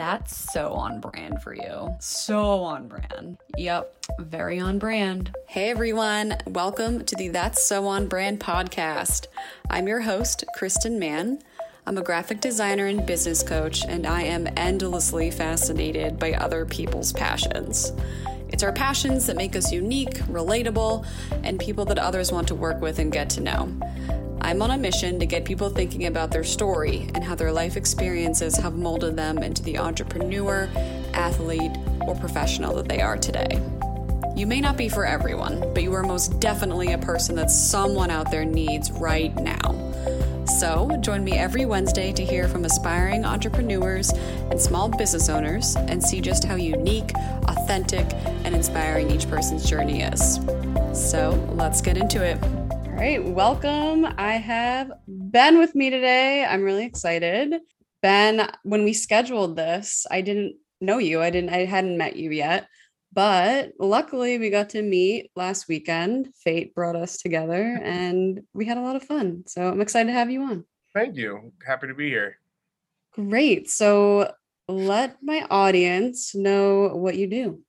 That's so on brand for you. So on brand. Yep, very on brand. Hey everyone, welcome to the That's So On Brand podcast. I'm your host, Kristen Mann. I'm a graphic designer and business coach, and I am endlessly fascinated by other people's passions. It's our passions that make us unique, relatable, and people that others want to work with and get to know. I'm on a mission to get people thinking about their story and how their life experiences have molded them into the entrepreneur, athlete, or professional that they are today. You may not be for everyone, but you are most definitely a person that someone out there needs right now. So, join me every Wednesday to hear from aspiring entrepreneurs and small business owners and see just how unique, authentic, and inspiring each person's journey is. So, let's get into it. All right, welcome. I have Ben with me today. I'm really excited. Ben, when we scheduled this, I didn't know you. I didn't I hadn't met you yet. But luckily, we got to meet last weekend. Fate brought us together and we had a lot of fun. So I'm excited to have you on. Thank you. Happy to be here. Great. So let my audience know what you do.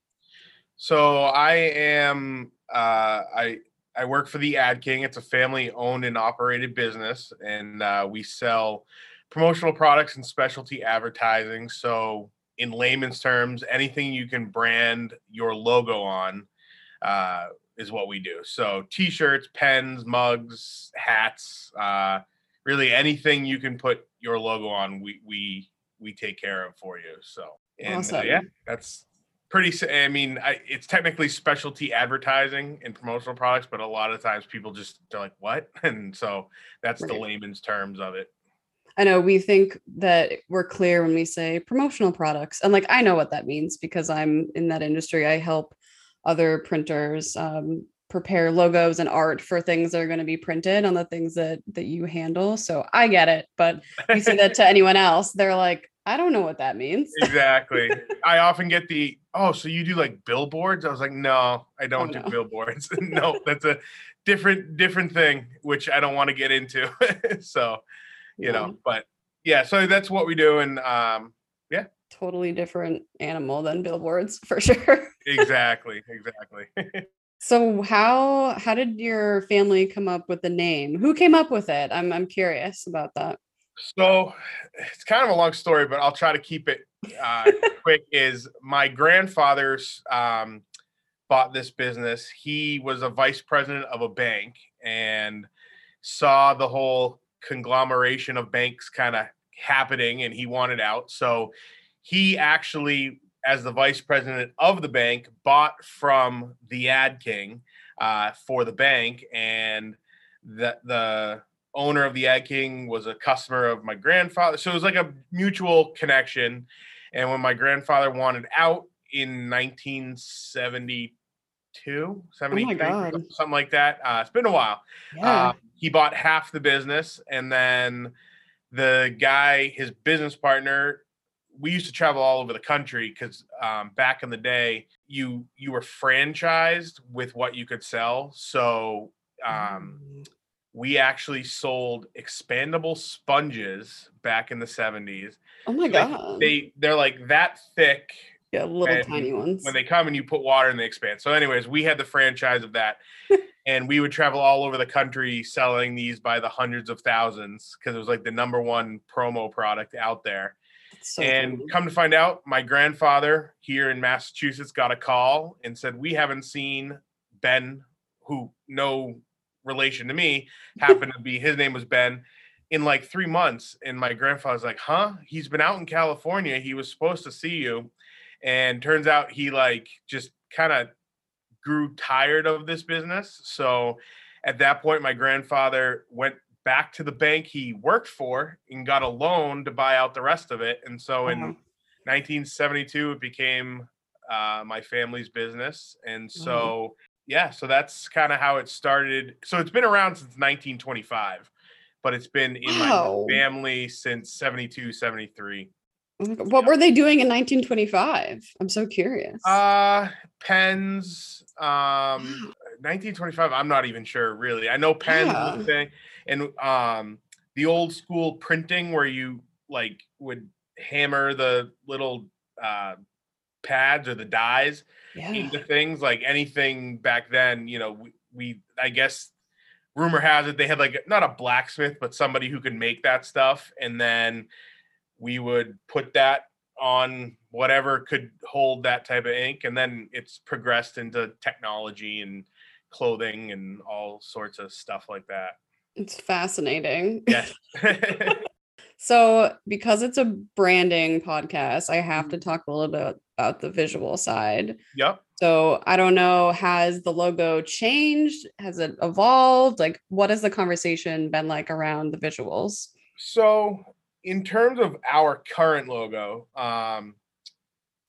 So I am uh, I I work for the Ad King. It's a family owned and operated business, and uh, we sell promotional products and specialty advertising. So in layman's terms, anything you can brand your logo on uh, is what we do. So t-shirts, pens, mugs, hats, uh, really anything you can put your logo on, we we we take care of for you. So and uh, awesome. yeah, that's pretty. I mean, I, it's technically specialty advertising and promotional products, but a lot of times people just they're like, "What?" And so that's right. the layman's terms of it. I know we think that we're clear when we say promotional products. And like, I know what that means because I'm in that industry. I help other printers um, prepare logos and art for things that are going to be printed on the things that that you handle. So I get it, but you say that to anyone else, they're like, I don't know what that means. exactly. I often get the, oh, so you do like billboards? I was like, no, I don't oh, no. do billboards. no, that's a different different thing, which I don't want to get into. so you yeah. know, but yeah, so that's what we do. And um, yeah. Totally different animal than billboards for sure. exactly. Exactly. so how how did your family come up with the name? Who came up with it? I'm I'm curious about that. So it's kind of a long story, but I'll try to keep it uh, quick. Is my grandfather's um, bought this business. He was a vice president of a bank and saw the whole conglomeration of banks kind of happening and he wanted out. So he actually, as the vice president of the bank, bought from the Ad King uh, for the bank. And the, the owner of the Ad King was a customer of my grandfather. So it was like a mutual connection. And when my grandfather wanted out in 1972, 73, oh something like that, uh, it's been a while. Yeah. Uh, he bought half the business and then the guy his business partner we used to travel all over the country because um, back in the day you you were franchised with what you could sell so um, mm. We actually sold expandable sponges back in the 70s oh my god they they're like that thick yeah little tiny ones when they come and you put water and they expand so anyways we had the franchise of that and we would travel all over the country selling these by the hundreds of thousands because it was like the number one promo product out there. So and cool. come to find out, my grandfather here in Massachusetts got a call and said, We haven't seen Ben, who no relation to me, happened to be his name was Ben, in like three months. And my grandfather's like, Huh? He's been out in California. He was supposed to see you. And turns out he like just kind of grew tired of this business. So at that point, my grandfather went back to the bank he worked for and got a loan to buy out the rest of it. And so in 1972, uh-huh. it became uh, my family's business. And so, mm-hmm. Yeah, so that's kind of how it started. So it's been around since 1925, but it's been in wow. my family since 72, 73. What were they doing in 1925? I'm so curious. Uh pens. Um 1925, I'm not even sure really. I know pens yeah. thing and um the old school printing where you like would hammer the little uh, pads or the dies Yeah. into things like anything back then you know we, we i guess rumor has it they had like not a blacksmith but somebody who could make that stuff and then we would put that on whatever could hold that type of ink and then it's progressed into technology and clothing and all sorts of stuff like that It's fascinating. yes So, because it's a branding podcast, I have Mm-hmm. to talk a little bit about the visual side. yep So, I don't know, has the logo changed? Has it evolved? Like, what has the conversation been like around the visuals? So, in terms of our current logo, um,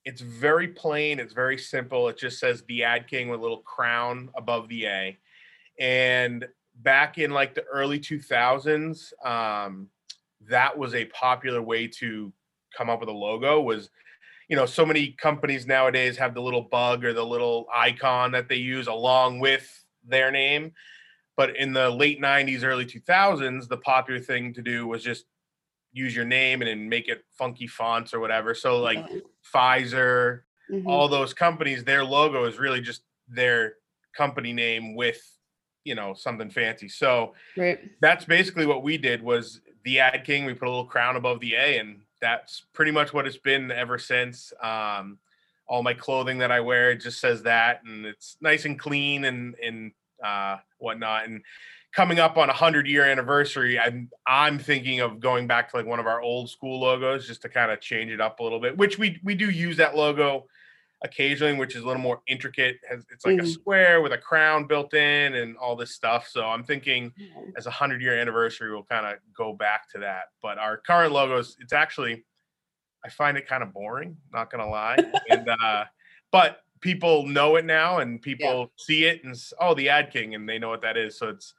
it's very plain. It's very simple. It just says the Ad King with a little crown above the A. And back in like the early 2000s, um, that was a popular way to come up with a logo. Was you know, so many companies nowadays have the little bug or the little icon that they use along with their name. But in the late 90s, early 2000s, the popular thing to do was just use your name and then make it funky fonts or whatever. So, like Yeah. Pfizer, Mhm. all those companies, their logo is really just their company name with, you know, something fancy. So, right. that's basically what we did was the ad king we put a little crown above the a and that's pretty much what it's been ever since. Um all my clothing that i wear just says that and it's nice and clean and and uh whatnot. And coming up on a hundred year anniversary i'm i'm thinking of going back to like one of our old school logos just to kind of change it up a little bit which we we do use that logo occasionally which is a little more intricate it's like a Mhm. square with a crown built in and all this stuff so i'm thinking as a hundred year anniversary, we'll kind of go back to that. But our current logos, it's actually, I find it kind of boring, not gonna lie. and uh, but people know it now, and people see it, and oh, the Ad King, and they know what that is. So it's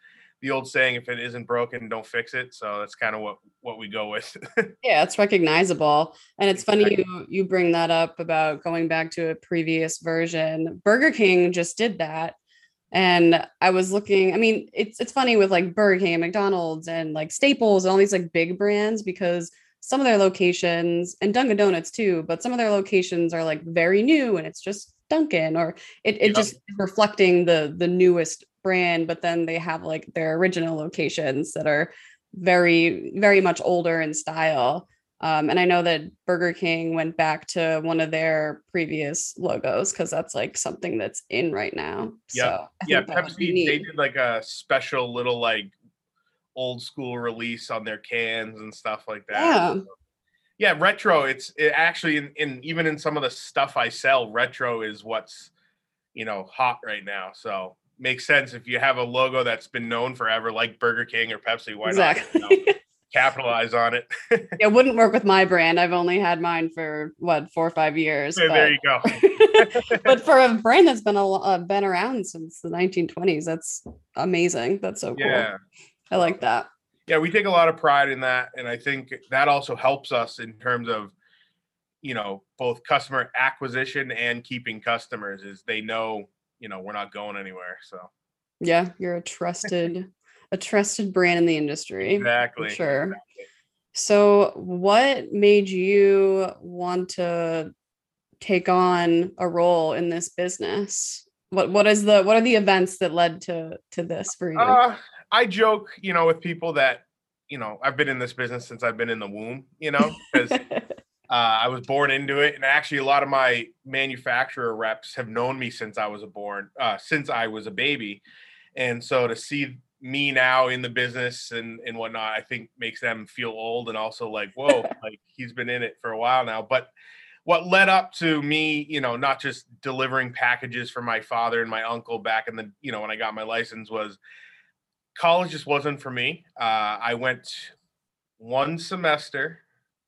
the old saying, if it isn't broken, don't fix it. So that's kind of what what we go with. Yeah, it's recognizable. And it's funny you you bring that up about going back to a previous version. Burger King just did that. And I was looking, I mean, it's it's funny with like Burger King and McDonald's and like Staples and all these like big brands because some of their locations and Dunkin' Donuts too, but some of their locations are like very new and it's just Dunkin' or it, it Yep. just reflecting the the newest brand, but then they have like their original locations that are very, very much older in style. Um, and I know that Burger King went back to one of their previous logos because that's like something that's in right now. Yeah, So yeah, think that would be Pepsi, they did like a special little like old school release on their cans and stuff like that. Yeah. yeah retro it's it actually in, in even in some of the stuff i sell retro is what's you know hot right now so makes sense if you have a logo that's been known forever like burger king or pepsi why exactly. not you know, capitalize on it it wouldn't work with my brand. I've only had mine for what four or five years. there, there you go but, but for a brand that's been a, uh, been around since the 1920s, that's amazing. That's so cool. yeah I like that. yeah we take a lot of pride in that and i think that also helps us in terms of you know both customer acquisition and keeping customers is they know you know we're not going anywhere so Yeah, you're a trusted, a trusted brand in the industry. exactly sure. exactly. So, what made you want to take on a role in this business? What what is the what are the events that led to to this for you? Uh, I joke, you know, with people that, you know, I've been in this business since I've been in the womb, you know, because uh, I was born into it, and actually, a lot of my manufacturer reps have known me since I was a born, uh, since I was a baby, and so to see me now in the business and and whatnot, I think makes them feel old and also like, whoa, like he's been in it for a while now, but. What led up to me, you know, not just delivering packages for my father and my uncle back in the, you know, when I got my license was college just wasn't for me. Uh, I went one semester,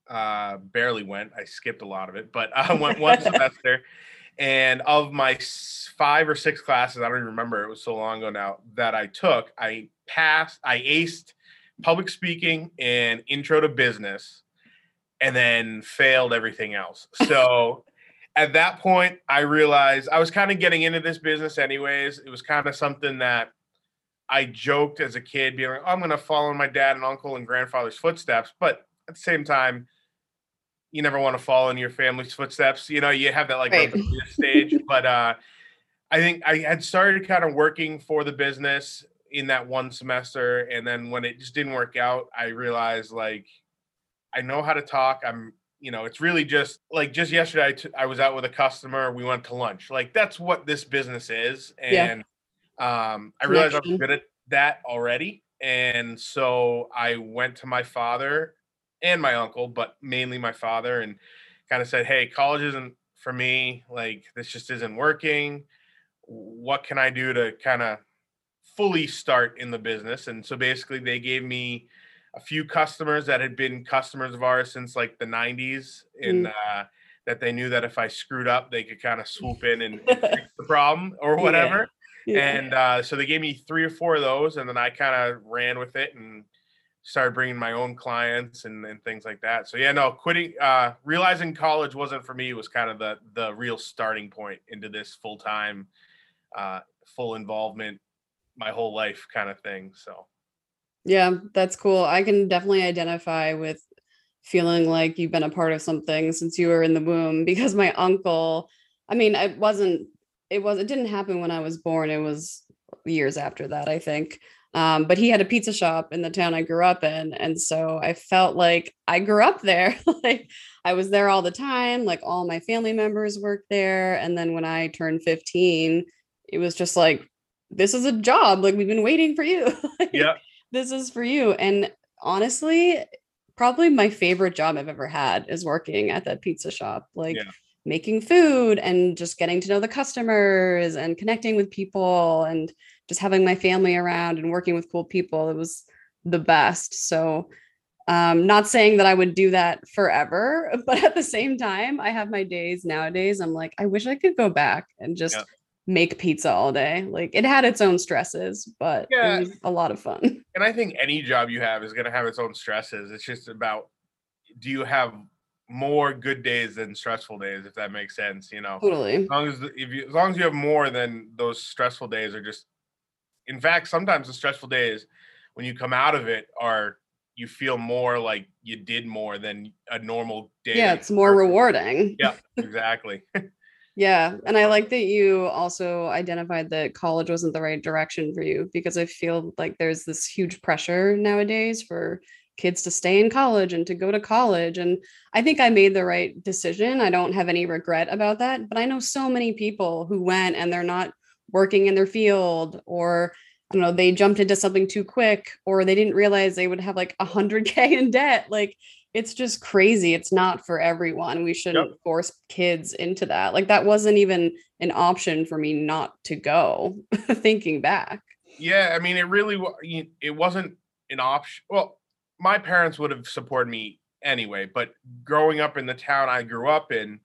uh, barely went. I skipped a lot of it, but I went one semester. And of my five or six classes, I don't even remember, it was so long ago now, that I took, I passed, I aced public speaking and intro to business, and then failed everything else. So at that point, I realized I was kind of getting into this business anyways. It was kind of something that I joked as a kid, being like, oh, I'm going to follow my dad and uncle and grandfather's footsteps. But at the same time, you never want to follow in your family's footsteps. You know, you have that like Right. stage, but uh, I think I had started kind of working for the business in that one semester, and then when it just didn't work out, I realized like I know how to talk. I'm, you know, it's really just like just yesterday. I, t- I was out with a customer. We went to lunch. Like that's what this business is, Yeah. and um, I realized I was good at that already, and so I went to my father and my uncle, but mainly my father, and kind of said, "Hey, college isn't for me. Like this just isn't working. What can I do to kind of fully start in the business?" And so basically, they gave me a few customers that had been customers of ours since like the 90s and uh, that they knew that if I screwed up, they could kind of swoop in and, and fix the problem or Yeah. whatever. Yeah. And uh, so they gave me three or four of those, and then I kind of ran with it and started bringing my own clients and, and things like that. So yeah, no, quitting, uh, realizing college wasn't for me was kind of the the real starting point into this full time, uh, full involvement, my whole life kind of thing. So Yeah, that's cool. I can definitely identify with feeling like you've been a part of something since you were in the womb because my uncle, I mean, it wasn't, it was, it didn't happen when I was born. It was years after that, I think. Um, but he had a pizza shop in the town I grew up in. And so I felt like I grew up there. like I was there all the time. Like all my family members worked there. And then when I turned 15, it was just like, this is a job. Like we've been waiting for you. Like, yeah, this is for you. And honestly, probably my favorite job I've ever had is working at that pizza shop, like Yeah. making food and just getting to know the customers and connecting with people and just having my family around and working with cool people. It was the best. So, um, not saying that I would do that forever, but at the same time, I have my days nowadays. I'm like, I wish I could go back and just Yeah. make pizza all day. Like it had its own stresses, but Yeah. it was a lot of fun. and I think any job you have is going to have its own stresses. It's just about do you have more good days than stressful days, if that makes sense. You know, Totally. as long as the- if you as long as you have more than those stressful days are just. In fact, sometimes the stressful days, when you come out of it, are you feel more like you did more than a normal day. Yeah, it's more rewarding. Yeah, exactly. Yeah. And I like that you also identified that college wasn't the right direction for you because I feel like there's this huge pressure nowadays for kids to stay in college and to go to college. And I think I made the right decision. I don't have any regret about that. But I know so many people who went and they're not working in their field or I don't know, they jumped into something too quick or they didn't realize they would have like a hundred K in debt. Like it's just crazy. It's not for everyone. We shouldn't force kids into that. Like that wasn't even an option for me not to go thinking back. Yeah, I mean, it really it wasn't an option. Well, my parents would have supported me anyway, but growing up in the town I grew up in,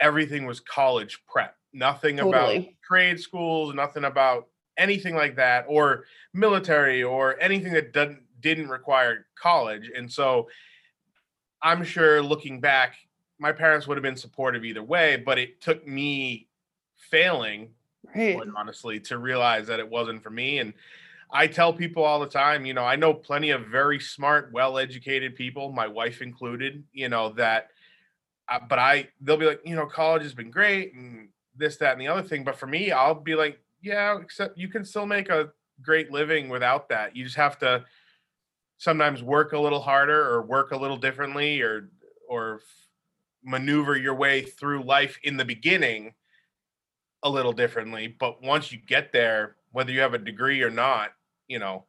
everything was college prep. Nothing about trade schools, nothing about anything like that, or military, or anything that doesn't didn't require college. And so, I'm sure looking back, my parents would have been supportive either way. But it took me failing Right. honestly, to realize that it wasn't for me. And I tell people all the time, you know, I know plenty of very smart, well-educated people, my wife included, you know, that, uh, but I, they'll be like, you know, college has been great and this, that, and the other thing. But for me, I'll be like, yeah, except you can still make a great living without that. You just have to sometimes work a little harder or work a little differently or, or maneuver your way through life in the beginning a little differently but once you get there whether you have a degree or not you know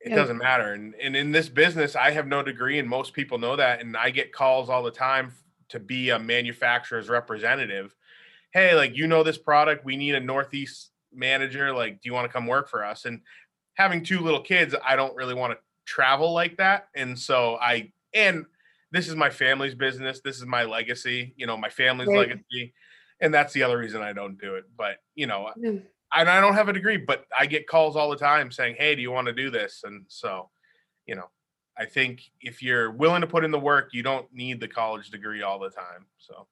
it Yeah. doesn't matter and, and in this business i have no degree and most people know that and i get calls all the time to be a manufacturer's representative hey like you know this product we need a northeast manager like do you want to come work for us and having two little kids i don't really want to travel like that and so i and this is my family's business this is my legacy you know my family's Right. legacy and that's the other reason I don't do it. But you know, Yeah. Mm. and I don't have a degree, but I get calls all the time saying, "Hey, do you want to do this?" And so, you know, I think if you're willing to put in the work, you don't need the college degree all the time. So,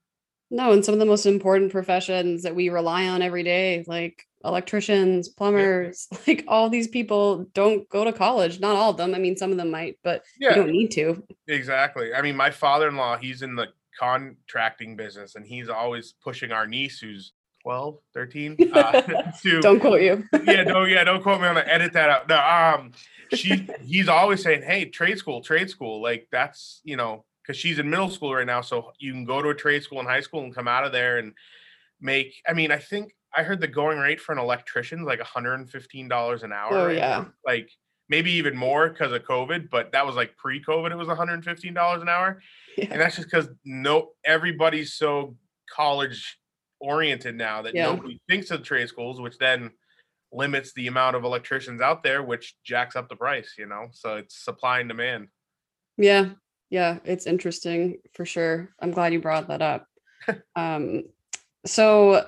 No, and some of the most important professions that we rely on every day, like electricians, plumbers, yeah. like all these people don't go to college. Not all of them. I mean, some of them might, but yeah. you don't need to. Exactly. I mean, my father-in-law, he's in the contracting business and he's always pushing our niece who's 12, 13 uh, to don't quote you. yeah, no, yeah, don't quote me on that. Edit that out. No, um she he's always saying, Hey, trade school, trade school. Like that's you know, because she's in middle school right now. So you can go to a trade school in high school and come out of there and make I mean, I think I heard the going rate for an electrician is like $115 an hour. Oh, right yeah. Now. Like maybe even more because of COVID, but that was like pre-COVID, it was $115 an hour. Yeah. And that's just because no everybody's so college oriented now that yeah. nobody thinks of trade schools, which then limits the amount of electricians out there, which jacks up the price, you know? So it's supply and demand. Yeah. Yeah. It's interesting for sure. I'm glad you brought that up. um, so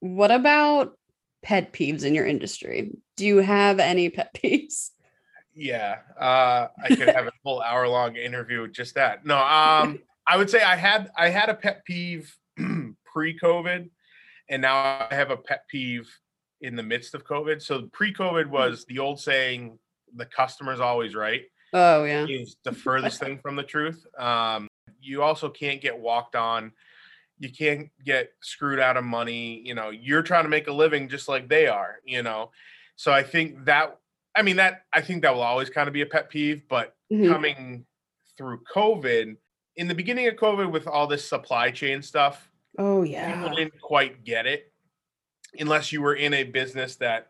what about pet peeves in your industry? Do you have any pet peeves? Yeah. Uh, I could have a full hour long interview with just that. No, um, I would say I had I had a pet peeve pre-COVID, and now I have a pet peeve in the midst of COVID. So pre-COVID hmm. was the old saying, "The customer's always right." Oh yeah, is the furthest thing from the truth. Um, you also can't get walked on. You can't get screwed out of money. You know, you're trying to make a living just like they are. You know, so I think that. I mean that I think that will always kind of be a pet peeve, but mm-hmm. coming through COVID, in the beginning of COVID, with all this supply chain stuff, Oh yeah. People didn't quite get it unless you were in a business that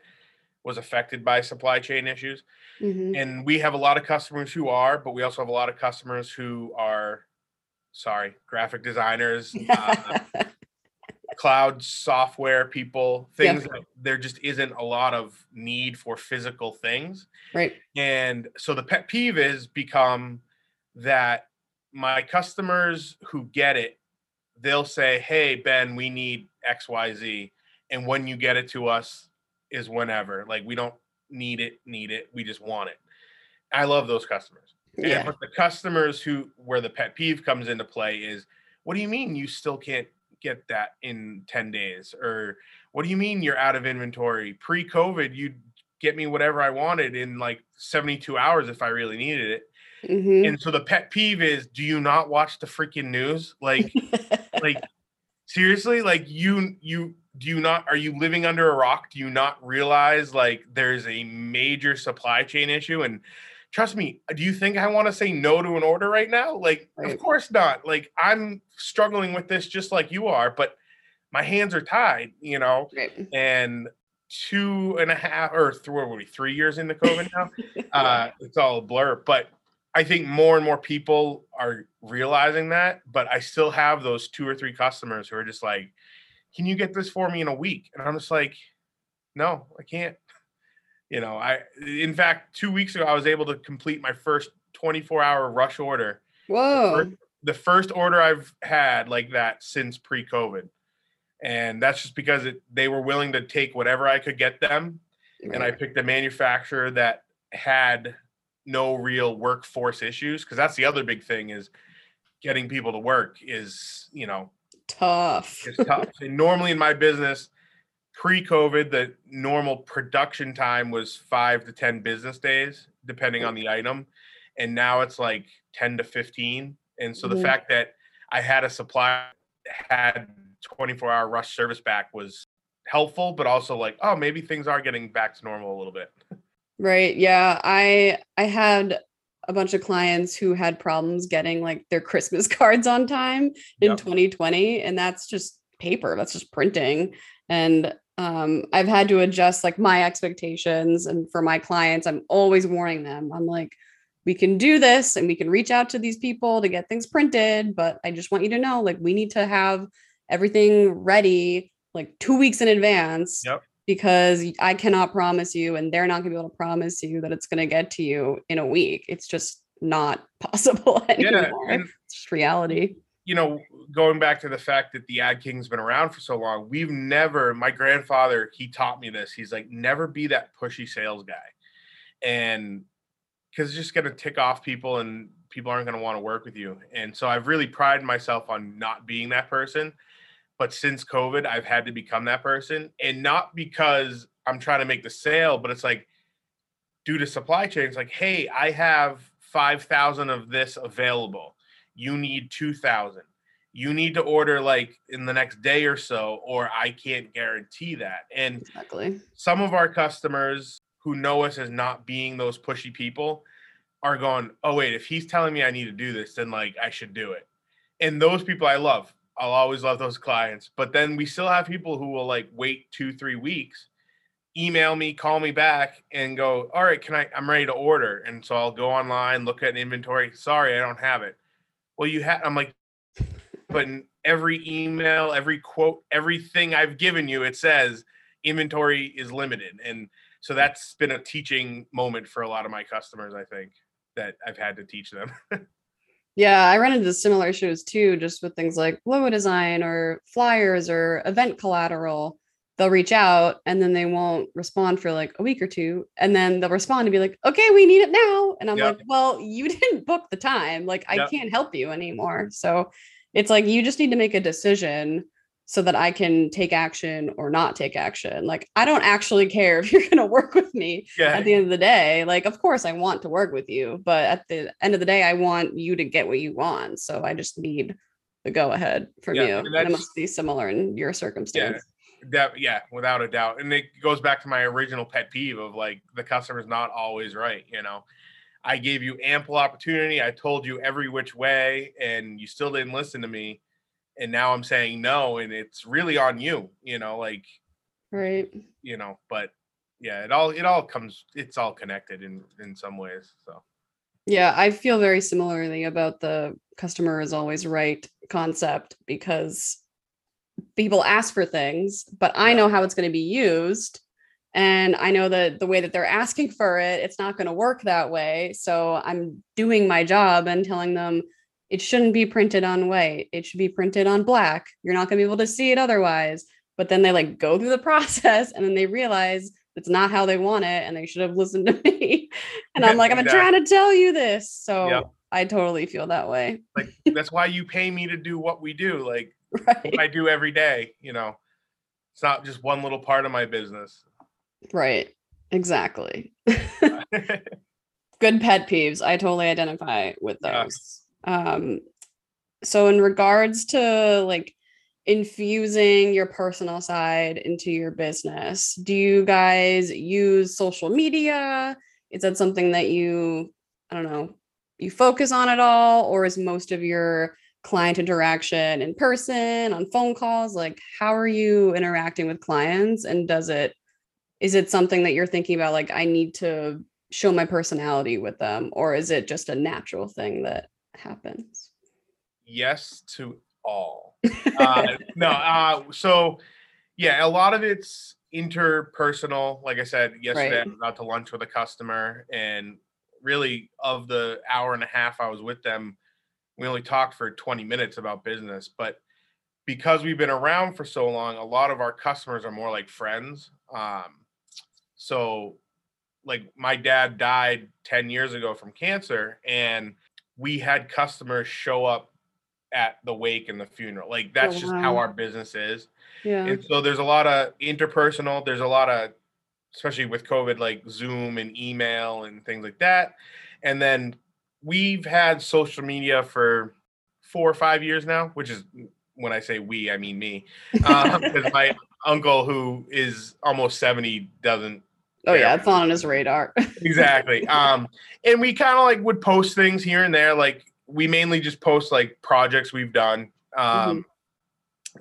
was affected by supply chain issues. Mm-hmm. And we have a lot of customers who are, but we also have a lot of customers who are sorry, graphic designers, uh, cloud software people, things yeah. there just isn't a lot of need for physical things. Right. And so the pet peeve is become that my customers who get it they'll say, "Hey Ben, we need X Y Z," and when you get it to us is whenever. Like we don't need it, need it. We just want it. I love those customers. Yeah. And but the customers who where the pet peeve comes into play is, what do you mean you still can't get that in 10 days? Or what do you mean you're out of inventory? Pre-COVID, you'd get me whatever I wanted in like 72 hours if I really needed it. Mm-hmm. And so the pet peeve is, do you not watch the freaking news? Like, like seriously, like you you do you not are you living under a rock? Do you not realize like there's a major supply chain issue? And trust me, do you think I want to say no to an order right now? Like, right. of course not. Like I'm struggling with this just like you are, but my hands are tied, you know, right. and two and a half or three, what were we, three years into COVID now? uh, it's all a blur, but I think more and more people are realizing that, but I still have those two or three customers who are just like, "Can you get this for me in a week?" And I'm just like, "No, I can't." You know, I in fact, 2 weeks ago I was able to complete my first 24-hour rush order. Whoa. The first, the first order I've had like that since pre-COVID. And that's just because it, they were willing to take whatever I could get them. Right. And I picked a manufacturer that had no real workforce issues because that's the other big thing is getting people to work is you know tough it's tough and normally in my business pre-covid the normal production time was five to ten business days depending on the item and now it's like 10 to 15 and so the mm-hmm. fact that i had a supply had 24 hour rush service back was helpful but also like oh maybe things are getting back to normal a little bit Right. Yeah. I I had a bunch of clients who had problems getting like their Christmas cards on time in yep. 2020 and that's just paper. That's just printing. And um, I've had to adjust like my expectations and for my clients I'm always warning them. I'm like we can do this and we can reach out to these people to get things printed, but I just want you to know like we need to have everything ready like 2 weeks in advance. Yep because I cannot promise you, and they're not going to be able to promise you that it's going to get to you in a week. It's just not possible anymore. Yeah, and, it's just reality. You know, going back to the fact that the Ad King's been around for so long, we've never, my grandfather, he taught me this. He's like, never be that pushy sales guy. And because it's just going to tick off people and people aren't going to want to work with you. And so I've really prided myself on not being that person but since COVID, I've had to become that person. And not because I'm trying to make the sale, but it's like due to supply chain, it's like, hey, I have 5,000 of this available. You need 2,000. You need to order like in the next day or so, or I can't guarantee that. And Exactly. some of our customers who know us as not being those pushy people are going, oh, wait, if he's telling me I need to do this, then like I should do it. And those people I love. I'll always love those clients. But then we still have people who will like wait two, three weeks, email me, call me back, and go, all right, can I? I'm ready to order. And so I'll go online, look at an inventory. Sorry, I don't have it. Well, you have. I'm like, but in every email, every quote, everything I've given you, it says inventory is limited. And so that's been a teaching moment for a lot of my customers, I think, that I've had to teach them. Yeah, I run into similar issues too, just with things like logo design or flyers or event collateral. They'll reach out and then they won't respond for like a week or two. And then they'll respond and be like, okay, we need it now. And I'm Yep. like, well, you didn't book the time. Like, I Yep. can't help you anymore. So it's like you just need to make a decision so that I can take action or not take action. Like, I don't actually care if you're going to work with me yeah. at the end of the day. Like of course i want to work with you but at the end of the day i want you to get what you want. So i just need the go ahead from Yeah, you and and it must be similar in your circumstance. That yeah without a doubt and it goes back to my original pet peeve of like the customer's not always right you know? I gave you ample opportunity i told you every which way and you still didn't listen to me and now i'm saying no and it's really on you you know like right. you know but yeah it all it all comes it's all connected in in some ways so. Yeah i feel very similarly about the customer is always right concept because people ask for things but i know how it's going to be used and i know that the way that they're asking for it it's not going to work that way so i'm doing my job and telling them it shouldn't be printed on white. It should be printed on black. You're not going to be able to see it otherwise. But then they like go through the process and then they realize it's not how they want it and they should have listened to me. And i'm like i'm Exactly. trying to tell you this. So Yep. i totally feel that way. Like that's why you pay me to do what we do like right. what i do every day you know? It's not just one little part of my business. Right. Exactly. Good pet peeves. I totally identify with Yeah. Um so in regards to like infusing your personal side into your business do you guys use social media? Is that something that you i don't know you focus on at all or is most of your client interaction in person on phone calls? Like how are you interacting with clients? And does it is it something that you're thinking about like i need to show my personality with them or is it just a natural thing that happens. Yes to all. Uh, no uh so yeah a lot of it's interpersonal. Like i said yesterday Right. i was out to lunch with a customer and really of the hour and a half i was with them we only talked for 20 minutes about business. But because we've been around for so long a lot of our customers are more like friends. Um so like my dad died 10 years ago from cancer and we had customers show up at the wake and the funeral. Like oh, that's just how our business is. Yeah. And so there's a lot of interpersonal there's a lot of especially with covid like zoom and email and things like that. And then we've had social media for four or five years now which is when i say we i mean me. Um, because my uncle who is almost 70 doesn't oh yeah yeah. it's not on his radar. Exactly. Um and we kind of like would post things here and there like we mainly just post like projects we've done um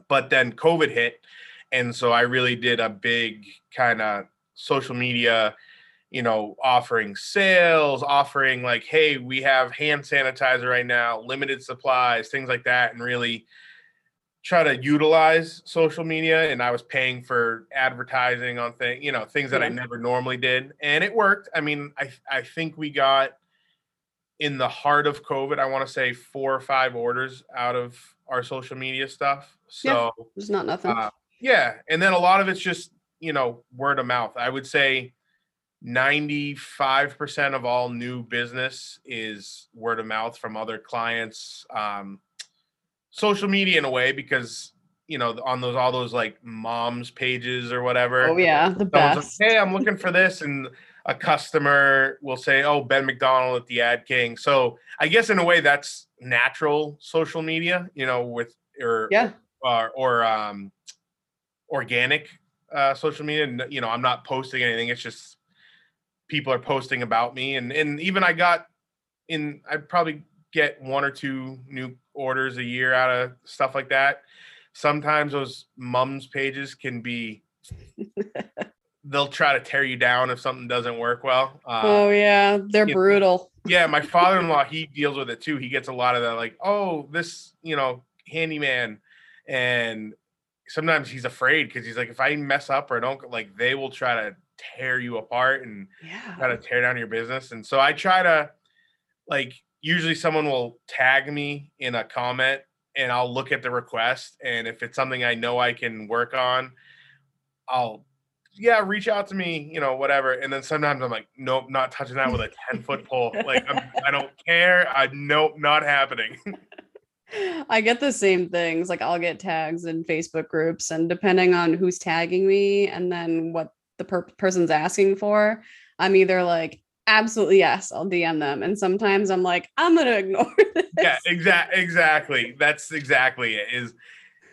but then covid hit and so i really did a big kind of social media you know offering sales offering like hey we have hand sanitizer right now limited supplies things like that and really try to utilize social media and I was paying for advertising on things, you know, things that I never normally did. And it worked. I mean, I I think we got in the heart of COVID, I want to say four or five orders out of our social media stuff. Yeah. So There's not nothing. uh, yeah, and then a lot of it's just you know word of mouth. I would say ninety five percent of all new business is word of mouth from other clients, um, social media in a way because you know, on those all those like moms pages or whatever. Oh yeah, the best. Like, hey, I'm looking for this, and a customer will say, "Oh, Ben MacDonald at the Ad King." So I guess in a way that's natural social media, you know, with or yeah, or, or um, organic uh, social media. You know, I'm not posting anything. It's just people are posting about me, and and even I got in. I probably get one or two new orders a year out of stuff like that. Sometimes those mums pages can be they'll try to tear you down if something doesn't work well. Uh, oh yeah, they're brutal. Know, yeah, my father-in-law he deals with it too. He gets a lot of that, like, oh, this you know handyman, and sometimes he's afraid because he's like, if I mess up or don't like, they will try to tear you apart and yeah. try to tear down your business. And so I try to like usually someone will tag me in a comment and I'll look at the request and if it's something I know I can work on, I'll yeah, reach out to me, you know, whatever. And then sometimes I'm like, nope, not touching that with a 10 foot pole. Like, I'm, I do not care. I nope, not happening. I get the same things. Like, I'll get tags in Facebook groups, and depending on who's tagging me and then what the per- person's asking for, I'm either like, absolutely yes, I'll DM them. And sometimes I'm like, I'm going to ignore this. Yeah, exactly. Exactly. That's exactly it. Is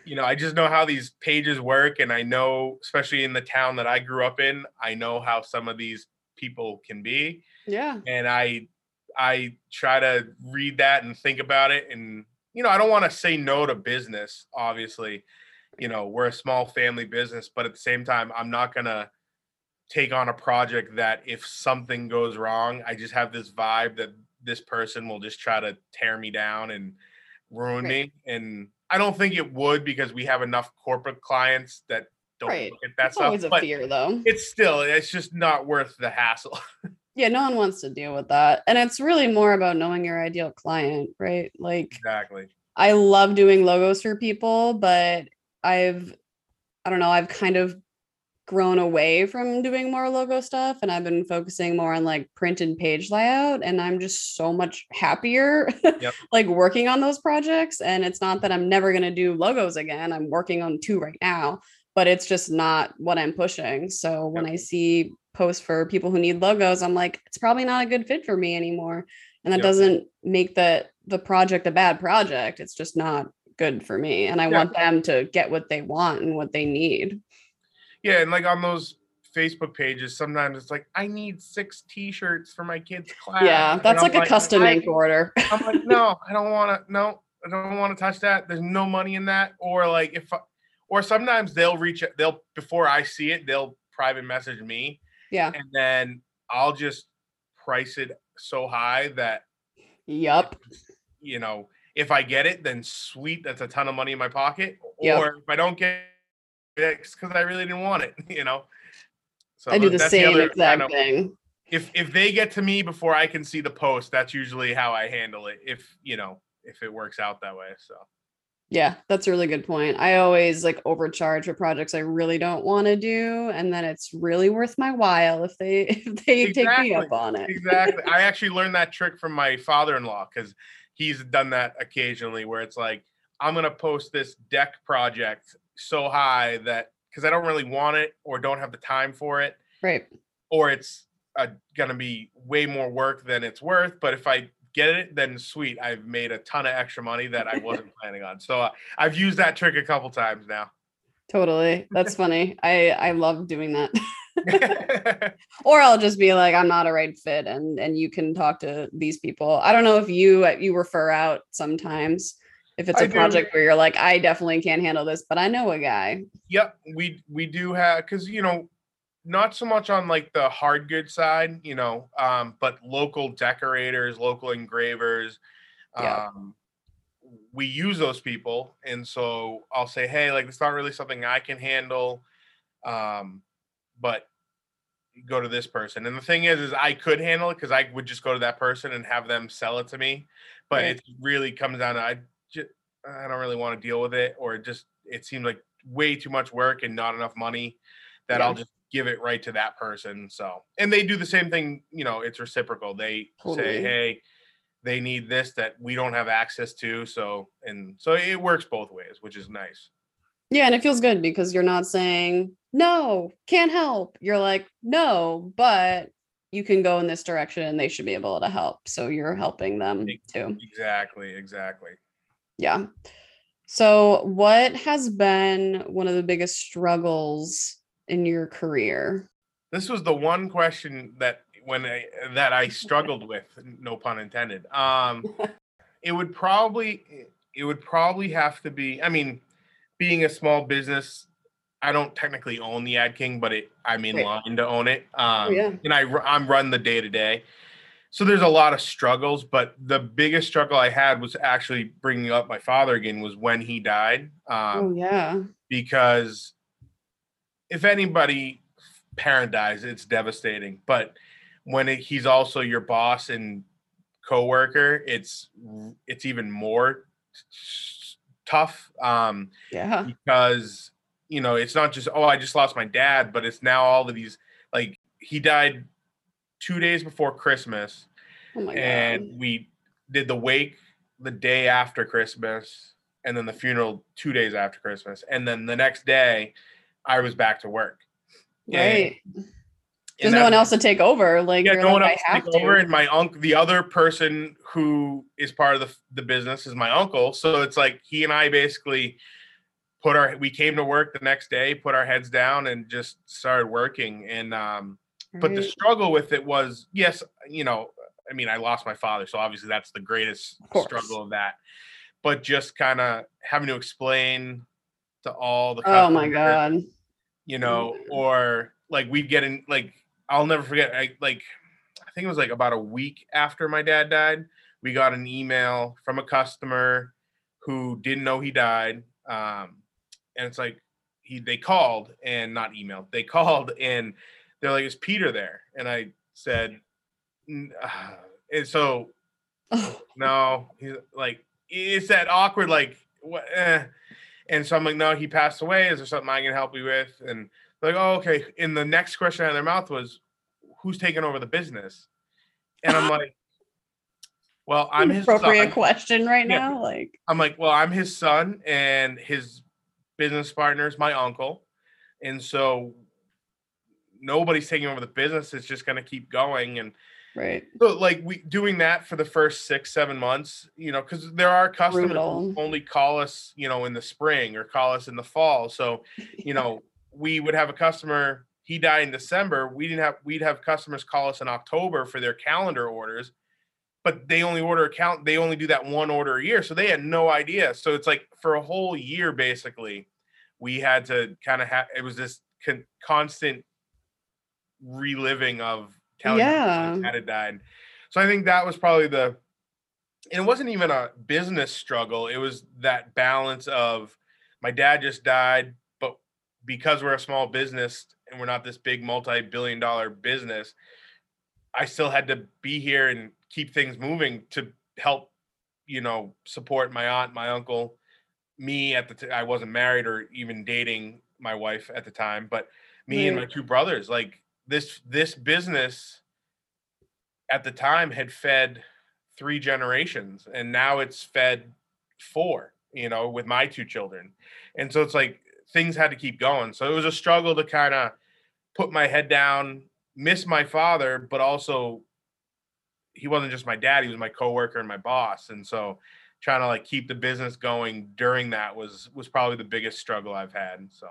you know, I just know how these pages work, and I know, especially in the town that I grew up in, I know how some of these people can be. Yeah. And I, I try to read that and think about it, and you know, I don't want to say no to business. Obviously, you know, we're a small family business, but at the same time, I'm not gonna take on a project that if something goes wrong, I just have this vibe that this person will just try to tear me down and ruin right. me and I don't think it would because we have enough corporate clients that don't right. look at that it's stuff. Always a but fear, though. It's still, it's just not worth the hassle. yeah, no one wants to deal with that, and it's really more about knowing your ideal client, right? Like exactly. I love doing logos for people, but I've, I don't know, I've kind of grown away from doing more logo stuff and I've been focusing more on like print and page layout and I'm just so much happier yep. like working on those projects and it's not that I'm never going to do logos again I'm working on two right now but it's just not what I'm pushing so when. I see posts for people who need logos I'm like it's probably not a good fit for me anymore and that yep. doesn't make the the project a bad project it's just not good for me and I want them to get what they want and what they need yeah, and like on those Facebook pages, sometimes it's like, I need six T-shirts for my kids' class. Yeah, that's like a custom ink order. I'm like, no, I don't want to. No, I don't want to touch that. There's no money in that. Or like if, or sometimes they'll reach. They'll before I see it, they'll private message me. Yeah, and then I'll just price it so high that. Yep. You know, if I get it, then sweet. That's a ton of money in my pocket. Yep. Or if I don't get because I really didn't want it, you know. So I do the same the other, exact thing. If if they get to me before I can see the post, that's usually how I handle it. If you know, if it works out that way. So yeah, that's a really good point. I always like overcharge for projects I really don't want to do, and then it's really worth my while if they if they exactly. take me up on it. exactly. I actually learned that trick from my father-in-law because he's done that occasionally, where it's like I'm gonna post this deck project so high that because I don't really want it or don't have the time for it. Right. Or it's uh, going to be way more work than it's worth. But if I get it, then sweet. I've made a ton of extra money that I wasn't planning on. So uh, I've used that trick a couple times now. Totally. That's funny. I I love doing that. or I'll just be like I'm not a right fit and and you can talk to these people. I don't know if you you refer out sometimes if it's a project where you're like i definitely can't handle this but i know a guy yep we we do have because you know not so much on like the hard good side you know um but local decorators local engravers yeah. um we use those people and so i'll say hey like it's not really something i can handle um but go to this person and the thing is is i could handle it because i would just go to that person and have them sell it to me but right. it really comes down to i I don't really want to deal with it, or just it seems like way too much work and not enough money that yeah. I'll just give it right to that person. So, and they do the same thing, you know, it's reciprocal. They totally. say, hey, they need this that we don't have access to. So, and so it works both ways, which is nice. Yeah, and it feels good because you're not saying, no, can't help. You're like, no, but you can go in this direction and they should be able to help. So you're helping them too. Exactly, exactly. Yeah. So, what has been one of the biggest struggles in your career? This was the one question that when I that I struggled with, no pun intended. Um it would probably it would probably have to be I mean, being a small business, I don't technically own the Ad King, but it I'm in right. line to own it. Oh, um oh, yeah. and I I'm run the day to day. So there's a lot of struggles, but the biggest struggle I had was actually bringing up my father again was when he died. Um, oh yeah. Because if anybody parent dies, it's devastating. But when it, he's also your boss and coworker, it's it's even more tough. Um, yeah, because you know it's not just oh I just lost my dad, but it's now all of these like he died two days before Christmas, oh and God. we did the wake the day after Christmas, and then the funeral two days after Christmas, and then the next day I was back to work. Right. And, there's no one else to take over. Like, yeah, no like, one else to take to. over. And my uncle, the other person who is part of the, the business is my uncle. So it's like he and I basically put our, we came to work the next day, put our heads down and just started working. And, um. But the struggle with it was, yes, you know, I mean, I lost my father. So obviously that's the greatest of struggle of that. But just kind of having to explain to all the, oh my God, you know, or like we'd get in, like, I'll never forget. I like, I think it was like about a week after my dad died. We got an email from a customer who didn't know he died, um, and it's like he they called and not emailed. They called and they're like, "Is Peter there?" And I said, and so no, he's like, it's that awkward like what. Eh. And so I'm like, no, he passed away. Is there something I can help you with? And like, oh, okay. And the next question out of their mouth was, who's taking over the business? And I'm like, well, I'm his appropriate son. question right yeah. now. Like, I'm like, well, I'm his son, and his business partner is my uncle, and so nobody's taking over the business. It's just going to keep going, and right. So, like, we doing that for the first six, seven months, you know, because there are customers who only call us, you know, in the spring or call us in the fall. So, you know, we would have a customer he died in December, we didn't have we'd have customers call us in October for their calendar orders, but they only order account they only do that one order a year, so they had no idea. So it's like for a whole year basically, we had to kind of have it was this con- constant reliving of telling yeah. had died. So I think that was probably the and it wasn't even a business struggle. It was that balance of my dad just died, but because we're a small business, and we're not this big multi-billion dollar business i still had to be here and keep things moving to help you know support my aunt my uncle me at the t- I wasn't married or even dating my wife at the time but me and my two brothers like this this business at the time had fed three generations and now it's fed four you know with my two children and so it's like things had to keep going so it was a struggle to kind of put my head down, miss my father, but also he wasn't just my dad, he was my coworker and my boss. And so trying to like keep the business going during that was was probably the biggest struggle I've had. So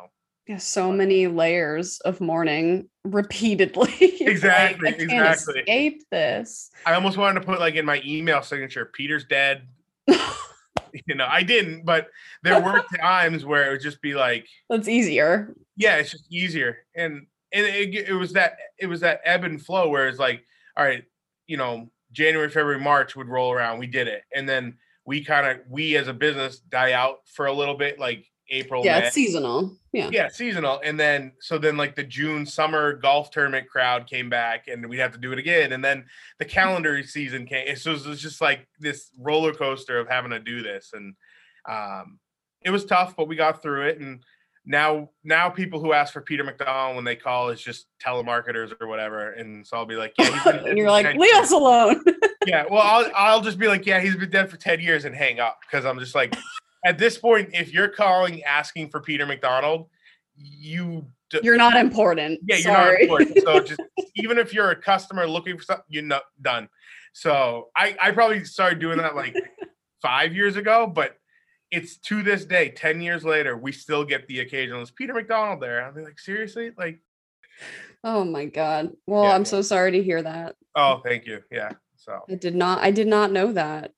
yeah, so many layers of mourning repeatedly. exactly, like, exactly. Escape this. I almost wanted to put like in my email signature, Peter's dead. you know, I didn't, but there were times where it would just be like that's easier. Yeah, it's just easier. And and it, it was that it was that ebb and flow where it's like, all right, you know, January, February, March would roll around, we did it, and then we kind of we as a business die out for a little bit, like April. Yeah, May. it's seasonal. Yeah. Yeah, seasonal. And then so then like the June summer golf tournament crowd came back and we'd have to do it again. And then the calendar season came. So it was just like this roller coaster of having to do this. And um it was tough, but we got through it. And now now people who ask for Peter MacDonald when they call is just telemarketers or whatever, and so I'll be like, yeah, and you're like, leave us alone. yeah, well, I'll I'll just be like, yeah, he's been dead for ten years and hang up because I'm just like, at this point, if you're calling asking for Peter MacDonald, you d- You're not important. yeah, you're Sorry. not important. So just even if you're a customer looking for something, you're not done. So I I probably started doing that like five years ago, but it's to this day, ten years later, we still get the occasional. Peter MacDonald there? I'll be like, seriously, like, Oh my god. Well, Yeah. I'm so sorry to hear that. oh, thank you, yeah. So I did not I did not know that.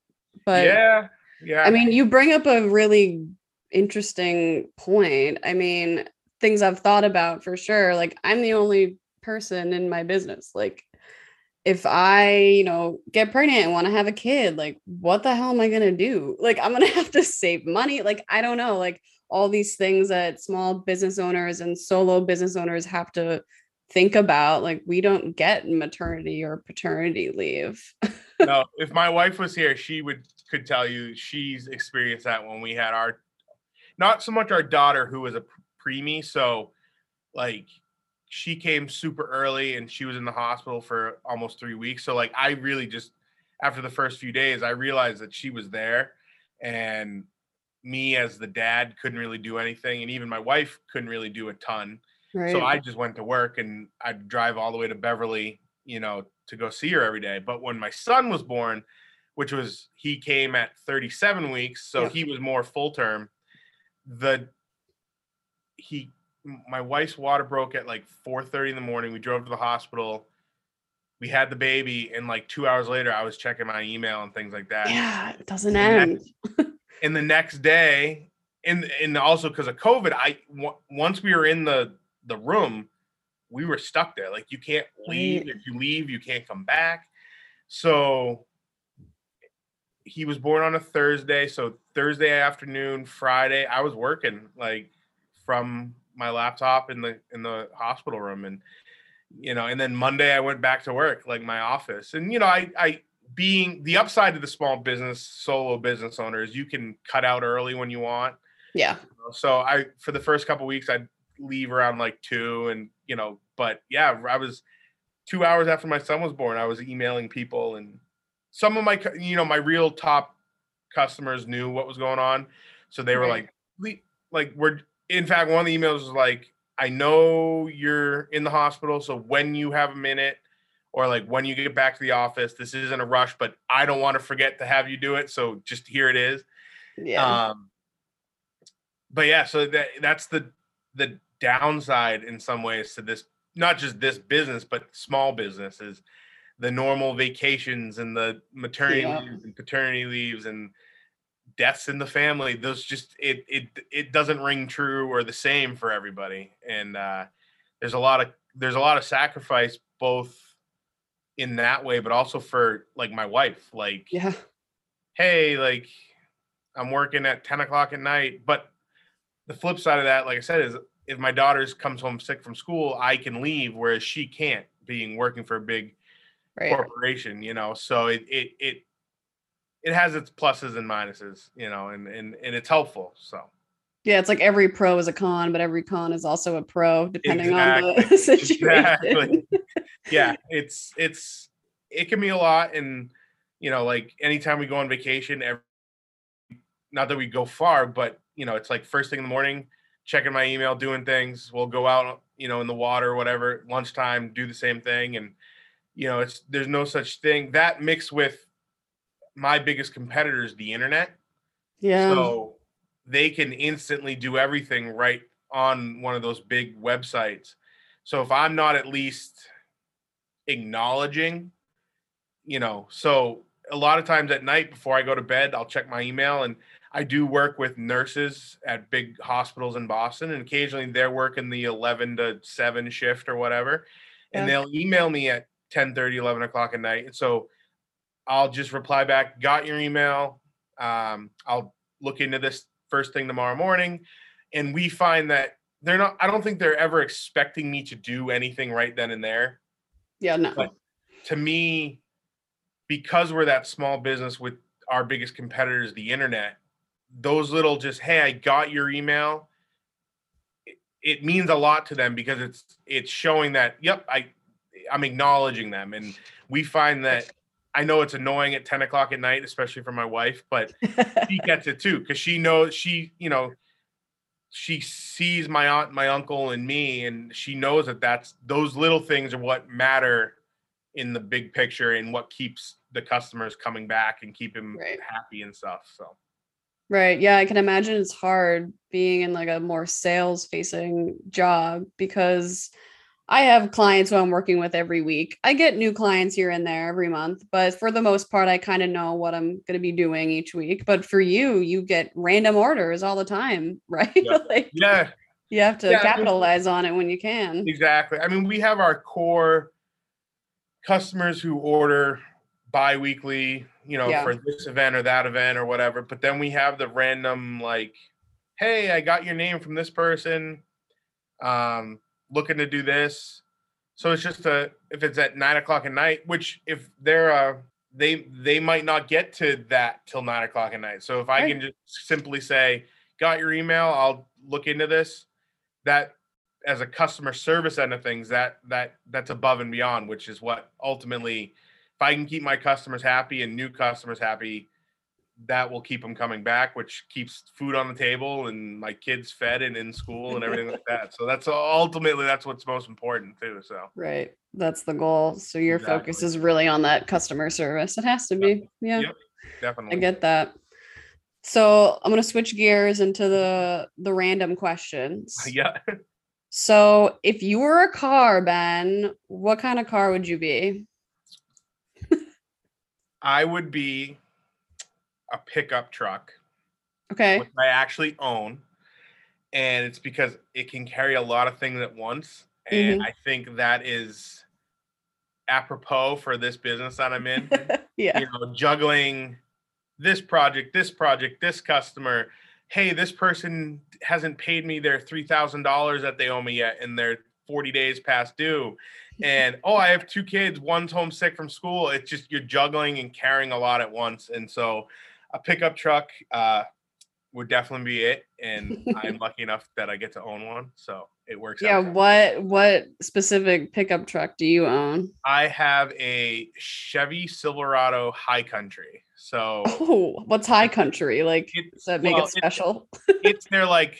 But yeah, yeah. I mean, you bring up a really interesting point. I mean, things I've thought about for sure. Like, I'm the only person in my business. Like, if I, you know, get pregnant and want to have a kid, like, what the hell am I going to do? Like, I'm going to have to save money. Like, I don't know. Like, all these things that small business owners and solo business owners have to think about. Like, we don't get maternity or paternity leave. no, if my wife was here, she would could tell you she's experienced that when we had our not so much our daughter who was a preemie, so like she came super early and she was in the hospital for almost three weeks. So like I really just after the first few days, I realized that she was there and me as the dad couldn't really do anything and even my wife couldn't really do a ton. Right. So I just went to work and I'd drive all the way to Beverly, you know, to go see her every day. But when my son was born, which was he came at 37 weeks, so Yep. he was more full term. The he my wife's water broke at like 4:30 in the morning. We drove to the hospital. We had the baby, and like two hours later, I was checking my email and things like that. yeah, it doesn't And end. And the next day, and and also because of COVID, I w- once we were in the the room, we were stuck there. Like you can't leave. Right. If you leave, you can't come back. So he was born on a Thursday. So Thursday afternoon, Friday, I was working like from my laptop in the in the hospital room, and you know, and then Monday I went back to work, like my office, and you know, I I being the upside of the small business solo business owner is you can cut out early when you want Yeah. so I for the first couple weeks I'd leave around like two and you know, but yeah, I was two hours after my son was born, I was emailing people and some of my you know, my real top customers knew what was going on. So they were Right. like, "Le- like we're in fact one of the emails was like, I know you're in the hospital, so when you have a minute or like when you get back to the office, this isn't a rush, but I don't want to forget to have you do it. So just here it is. Yeah. Um, but yeah, so that that's the the downside in some ways to this, not just this business, but small businesses, the normal vacations and the maternity Yeah. leaves and paternity leaves and deaths in the family. Those just it it it doesn't ring true or the same for everybody. And uh, there's a lot of there's a lot of sacrifice both in that way, but also for like my wife, like yeah. hey, like I'm working at 10 o'clock at night. But the flip side of that, like I said, is if my daughter comes home sick from school, I can leave, whereas she can't, being working for a big Right. corporation, you know. So it it it it has its pluses and minuses, you know, and and and it's helpful. So Yeah, it's like every pro is a con, but every con is also a pro, depending on the situation. Exactly. yeah, it's it's it can be a lot, and you know, like anytime we go on vacation, every, not that we go far, but you know, it's like first thing in the morning, checking my email, doing things. We'll go out, you know, in the water or whatever. Lunchtime, do the same thing, and you know, it's there's no such thing that mixed with my biggest competitors, the internet. Yeah. So they can instantly do everything right on one of those big websites. So if I'm not at least acknowledging, you know, so a lot of times at night before I go to bed, I'll check my email and I do work with nurses at big hospitals in Boston and occasionally they're working the 11 to 7 shift or whatever. And they'll email me at 10 30, 11 o'clock at night. And so I'll just reply back, got your email. Um, I'll look into this first thing tomorrow morning. And we find that they're not, I don't think they're ever expecting me to do anything right then and there. yeah, no. but- To me, because we're that small business with our biggest competitors, the internet, those little just, hey, I got your email. It, it means a lot to them because it's it's showing that, yep, I I'm acknowledging them. And we find that I know it's annoying at 10 o'clock at night, especially for my wife, but she gets it too because she knows she, you know, she sees my aunt, my uncle, and me, and she knows that that's those little things are what matter in the big picture and what keeps the customers coming back and keep him Right. happy and stuff. So Right. Yeah, I can imagine it's hard being in like a more sales facing job because I have clients who I'm working with every week. I get new clients here and there every month, but for the most part, I kind of know what I'm going to be doing each week. But for you, you get random orders all the time, right? Yeah. like yeah, you have to Yeah, I mean- capitalize on it when you can. Exactly. I mean, we have our core customers who order bi-weekly, you know, Yeah. for this event or that event or whatever. But then we have the random like, hey, I got your name from this person. Um, looking to do this. So it's just a if it's at nine o'clock at night, which if they're uh they they might not get to that till nine o'clock at night. So if I Right. can just simply say, got your email, I'll look into this. That as a customer service end of things, that that that's above and beyond, which is what ultimately, if I can keep my customers happy and new customers happy, that will keep them coming back, which keeps food on the table and my kids fed and in school and everything like that. So that's ultimately that's what's most important too. So Right. That's the goal. So your focus is really on that customer service. It has to be. Yeah. Yep. definitely. I get that. So I'm gonna switch gears into the the random questions. Yeah. So if you were a car, Ben, what kind of car would you be? I would be a pickup truck, Okay. which I actually own. And it's because it can carry a lot of things at once. And mm-hmm. I think that is apropos for this business that I'm in. yeah. you know, juggling this project, this project, this customer. Hey, this person hasn't paid me their three thousand dollars that they owe me yet, and they're forty days past due. And oh, I have two kids. One's homesick from school. It's just you're juggling and carrying a lot at once. And so, a pickup truck uh, would definitely be it. And I'm lucky enough that I get to own one, so it works. Yeah. What what specific pickup truck do you own? I have a Chevy Silverado High Country. So Oh, what's high country? Like It's- does that make well, it it's- special? it's their like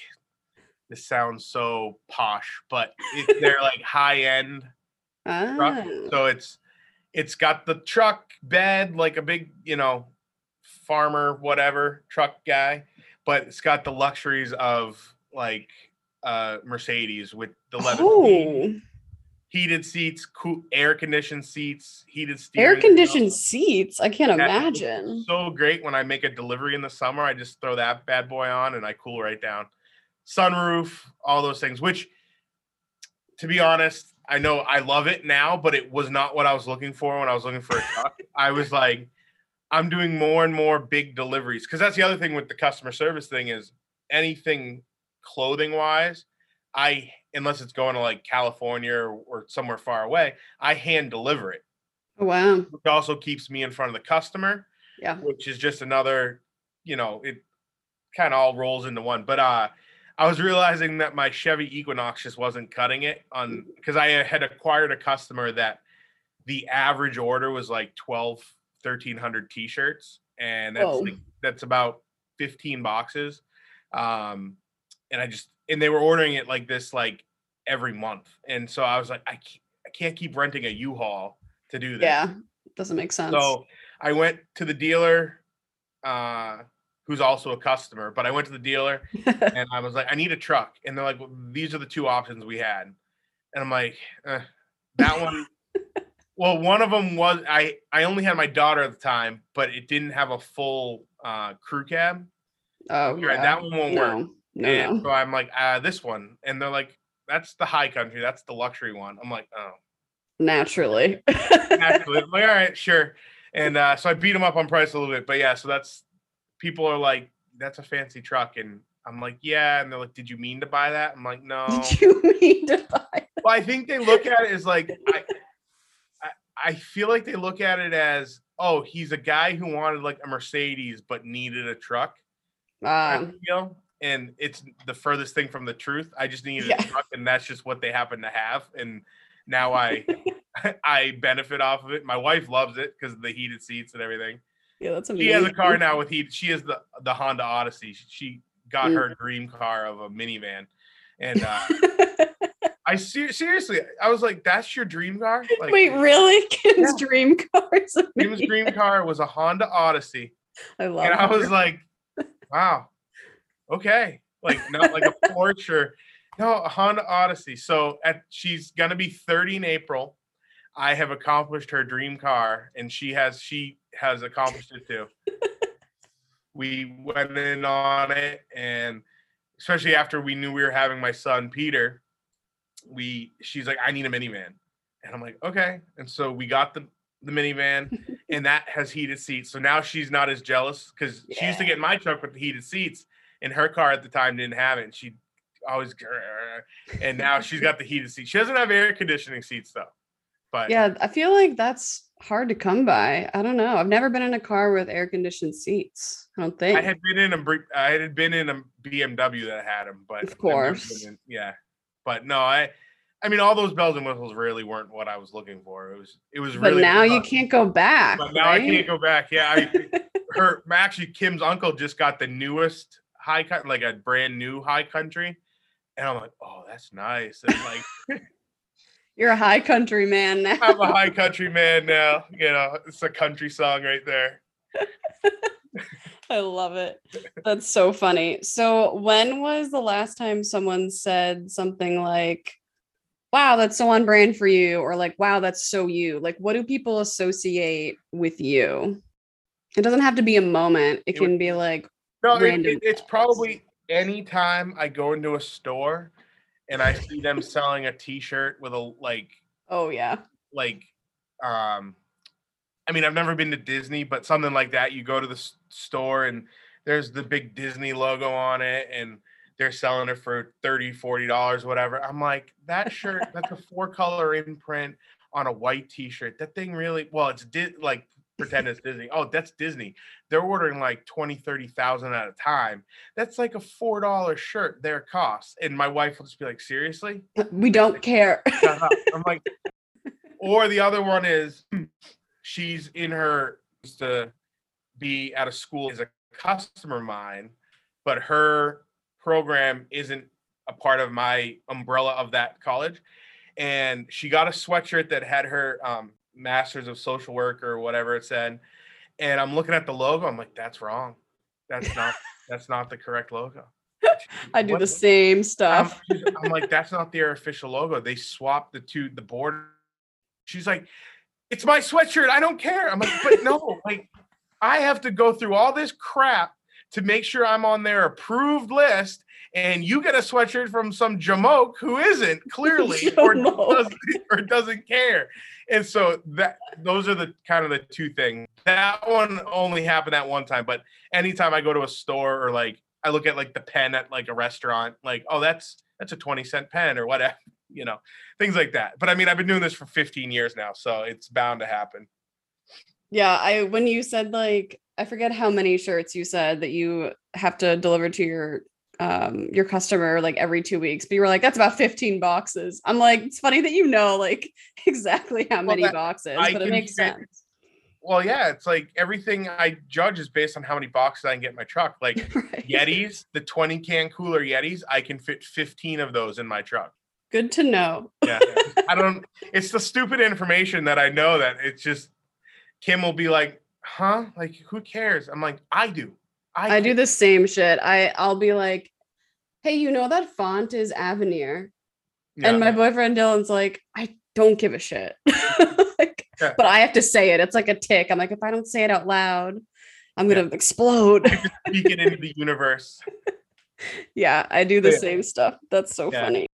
this sounds so posh, but it's their like high end truck. Ah, So it's it's got the truck bed, like a big, you know, farmer, whatever truck guy, but it's got the luxuries of like uh Mercedes with the leather seats, oh, heated seats, cool air conditioned seats, heated air steering wheel. conditioned seats. I can't Yeah, imagine. so great when I make a delivery in the summer. I just throw that bad boy on and I cool right down. Sunroof, all those things, which to be honest, I know I love it now, but it was not what I was looking for when I was looking for a truck. I was like, I'm doing more and more big deliveries because that's the other thing with the customer service thing is anything clothing wise, I unless it's going to like California or, or somewhere far away, I hand deliver it Oh, wow. which also keeps me in front of the customer. Yeah. Which is just another, you know, it kind of all rolls into one. But uh I was realizing that my Chevy Equinox just wasn't cutting it on because I had acquired a customer that the average order was like 12, 1300 t-shirts. And that's Whoa. like, that's about 15 boxes. Um, and I just and they were ordering it like this like every month. And so I was like, I can't, I can't keep renting a U-Haul to do this. Yeah. Doesn't make sense. So I went to the dealer, uh, who's also a customer, but I went to the dealer and I was like, I need a truck. And they're like, well, these are the two options we had. And I'm like, eh, that one. Well, one of them was I, I only had my daughter at the time, but it didn't have a full uh, crew cab. oh, You're right, yeah. that one won't work. no, no, and no. so I'm like, uh, this one. And they're like, that's the high country. That's the luxury one. I'm like, oh. Naturally. Actually, I'm like, all right, sure. And uh, so I beat him up on price a little bit, but yeah. So that's people are like, that's a fancy truck, and I'm like, yeah. And they're like, did you mean to buy that? I'm like, no. Did you mean to buy? Well, I think they look at it as like, I, I, feel like they look at it as, oh, he's a guy who wanted like a Mercedes but needed a truck. Um. And it's the furthest thing from the truth. I just needed Yeah. a truck, and that's just what they happen to have. And now I I benefit off of it. My wife loves it because of the heated seats and everything. Yeah, that's amazing. She has a car now with heat. She has the the Honda Odyssey. She got Mm. her dream car of a minivan, and uh, I ser- seriously, I was like, "That's your dream car?" Like, Wait, really? Kim's dream car is Kim's dream car was a Honda Odyssey, I love and I was like, "Wow, okay." Like not like a Porsche or no a Honda Odyssey. So at she's gonna be 30 in April. I have accomplished her dream car, and she has she has accomplished it too. we went in on it, and especially after we knew we were having my son Peter, we she's like, I need a minivan, and I'm like, okay. And so we got the the minivan, and that has heated seats. So now she's not as jealous because she used to get my truck with the heated seats, and her car at the time didn't have it. And she always, and now she's got the heated seats. She doesn't have air conditioning seats though, but Yeah, I feel like that's hard to come by. I don't know. I've never been in a car with air conditioned seats. I don't think. I had been in a I had been in a BMW that had them, but Of course. in- yeah. But no, I I mean all those bells and whistles really weren't what I was looking for. It was it was really but now you can't go back. But now I can't go back. Yeah, I her actually Kim's uncle just got the newest high cut like a brand new high country. And I'm like, oh, that's nice. And like You're a high country man now. I'm a high country man now. You know, it's a country song right there. I love it. That's so funny. So, when was the last time someone said something like, wow, that's so on brand for you? Or like, wow, that's so you? Like, what do people associate with you? It doesn't have to be a moment, it It would- can be like, No, it, it- it's probably anytime I go into a store and I see them selling a T-shirt with a like oh, yeah. like um I mean I've never been to Disney, but something like that. You go to the store and there's the big Disney logo on it and they're selling it for 30 40 dollars whatever. I'm like that shirt that's a four color imprint on a white t-shirt. That thing really well it's di- like pretend it's disney. Oh that's disney. They're ordering like 20 30,000 at a time. That's like a four dollar shirt their cost. And my wife will just be like seriously? We don't care. I'm like, or the other one is she's in her used to be at a school as a customer of mine, but her program isn't a part of my umbrella of that college. And she got a sweatshirt that had her um, master's of social work or whatever it said. And I'm looking at the logo. I'm like, that's wrong. That's not. that's not the correct logo. I do What- the same I'm, stuff. I'm like, that's not their official logo. They swapped the two, the border. She's like, it's my sweatshirt. I don't care. I'm like, but no, like, I have to go through all this crap to make sure I'm on their approved list. And you get a sweatshirt from some jamoke who isn't clearly or doesn't, or doesn't care. And so that those are the kind of the two things. That one only happened that one time, but anytime I go to a store or like I look at like the pen at like a restaurant, like, oh, that's that's a 20 cent pen or whatever, you know, things like that. But I mean, I've been doing this for 15 years now, so it's bound to happen. Yeah, I when you said like I forget how many shirts you said that you have to deliver to your um your customer like every 2 weeks, but you were like that's about 15 boxes. I'm like it's funny that you know like exactly how Well, many that- boxes, I but it makes sense. Well, yeah, it's like everything I judge is based on how many boxes I can get in my truck. Like Right. Yetis, the 20 can cooler Yetis, I can fit 15 of those in my truck. Good to know. Yeah. I don't it's the stupid information that I know that it's just Kim will be like, huh? Like who cares? I'm like, I do. I do the same shit. I I'll be like, "Hey, you know that font is Avenir." Yeah. And my boyfriend Dylan's like, "I don't give a shit." like, Yeah. but I have to say it. It's like a tick. I'm like, if I don't say it out loud, I'm gonna explode. speak it into the universe. yeah, I do the same stuff. That's so funny.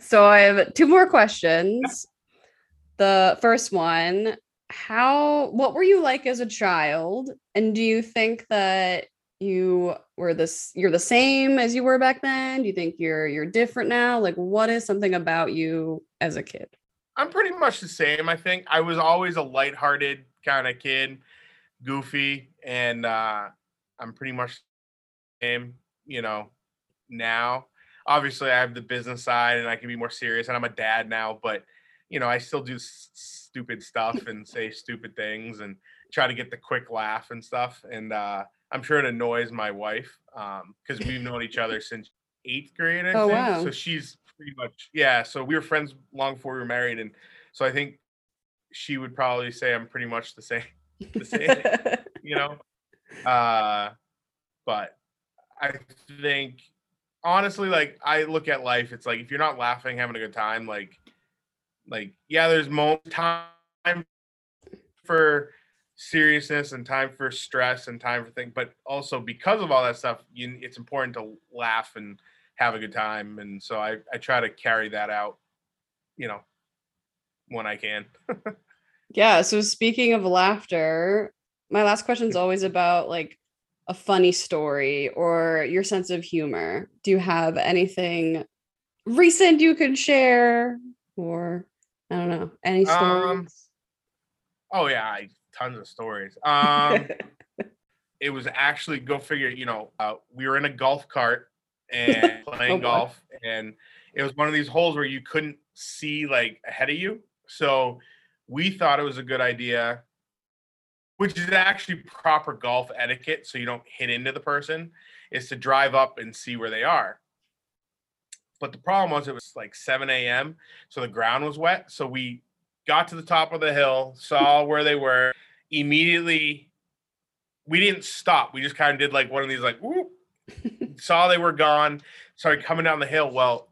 So I have two more questions. The first one, how what were you like as a child? And do you think that you were this you're the same as you were back then? Do you think you're you're different now? Like what is something about you as a kid? I'm pretty much the same. I think I was always a lighthearted kind of kid, goofy, and uh, I'm pretty much the same. You know, now obviously I have the business side and I can be more serious, and I'm a dad now. But you know, I still do s- stupid stuff and say stupid things and try to get the quick laugh and stuff. And uh, I'm sure it annoys my wife because we've known each other since eighth grade. I Oh, think. wow. So she's pretty much yeah. So we were friends long before we were married, and so I think she would probably say I'm pretty much the same. The same you know. Uh, but I think honestly, like I look at life, it's like if you're not laughing, having a good time, like, like yeah, there's mo time for seriousness and time for stress and time for things, but also because of all that stuff, you it's important to laugh and have a good time, and so I I try to carry that out, you know, when I can. Yeah. So speaking of laughter, my last question is always about like a funny story or your sense of humor. Do you have anything recent you can share? Or I don't know, any Um, stories? Oh yeah, I, tons of stories. Um. it was actually go figure you know uh, we were in a golf cart and playing Oh, golf and it was one of these holes where you couldn't see like ahead of you so we thought it was a good idea which is actually proper golf etiquette so you don't hit into the person is to drive up and see where they are but the problem was it was like 7 a.m so the ground was wet so we got to the top of the hill saw where they were immediately we didn't stop. We just kind of did like one of these like whoop, saw they were gone, started coming down the hill. Well,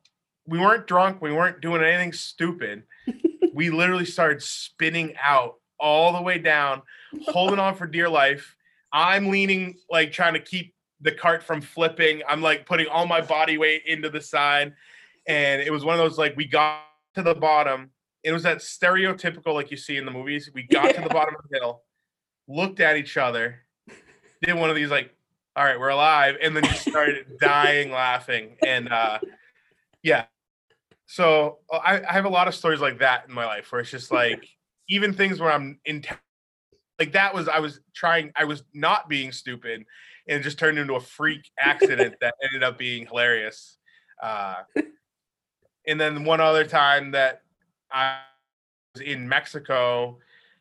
we weren't drunk, we weren't doing anything stupid. we literally started spinning out all the way down, holding on for dear life. I'm leaning like trying to keep the cart from flipping. I'm like putting all my body weight into the side. And it was one of those like we got to the bottom. It was that stereotypical like you see in the movies. We got to the bottom of the hill, looked at each other, did one of these like, all right, we're alive, and then just started dying laughing. And uh yeah. So uh, I, I have a lot of stories like that in my life where it's just like even things where I'm in like that was I was trying I was not being stupid and just turned into a freak accident that ended up being hilarious. Uh and then one other time that I was in Mexico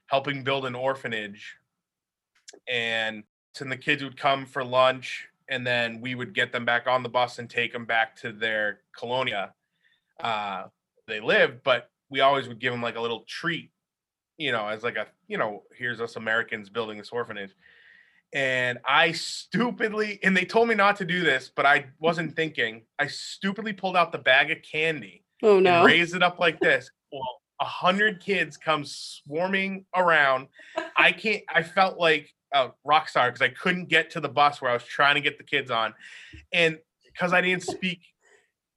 helping build an orphanage and and the kids would come for lunch and then we would get them back on the bus and take them back to their colonia uh they lived but we always would give them like a little treat you know as like a you know here's us americans building this orphanage and i stupidly and they told me not to do this but i wasn't thinking i stupidly pulled out the bag of candy oh no. and raised it up like this. Well, a hundred kids come swarming around. I can't. I felt like a rock star because I couldn't get to the bus where I was trying to get the kids on, and because I didn't speak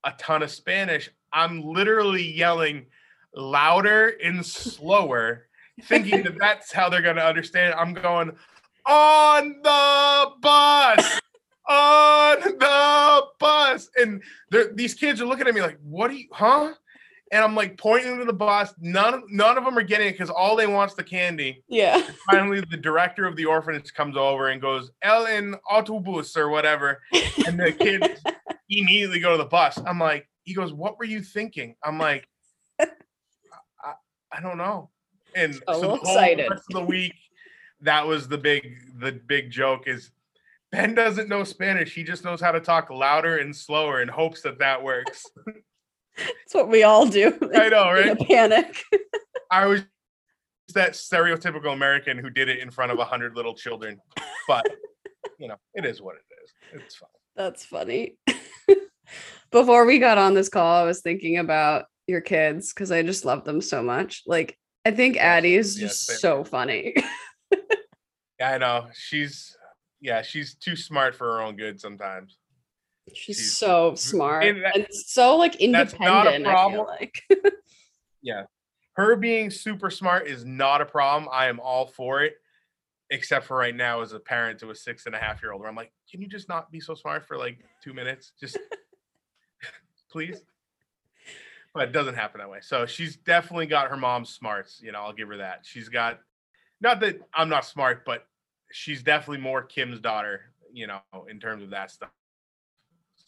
a ton of Spanish, I'm literally yelling louder and slower, thinking that that's how they're gonna understand. I'm going on the bus. On the bus, and these kids are looking at me like, "What are you, huh?" And I'm like pointing to the bus. None of none of them are getting it because all they want's the candy. yeah. Finally, the director of the orphanage comes over and goes, "Ellen autobus" or whatever, and the kids immediately go to the bus. I'm like, he goes, "What were you thinking?" I'm like, I, I don't know. And oh, So so, the excited. rest of the week, that was the big the big joke is Ben doesn't know Spanish. He just knows how to talk louder and slower and hopes that that works. That's what we all do. I know, right? panic. I was that stereotypical American who did it in front of a hundred little children, but you know, it is what it is. It's fine. That's funny. Before we got on this call, I was thinking about your kids because I just love them so much. Like, I think Addie is just so funny. Yeah, I know. She's yeah, she's too smart for her own good sometimes. She's She's so smart and that- and so like that's not a independent. Problem. like Yeah. Her being super smart is not a problem. I am all for it. Except for right now, as a parent to a six and a half year old, where I'm like, can you just not be so smart for like two minutes? Just please. But it doesn't happen that way. So she's definitely got her mom's smarts. You know, I'll give her that. She's got not that I'm not smart, but she's definitely more Kim's daughter, you know, in terms of that stuff.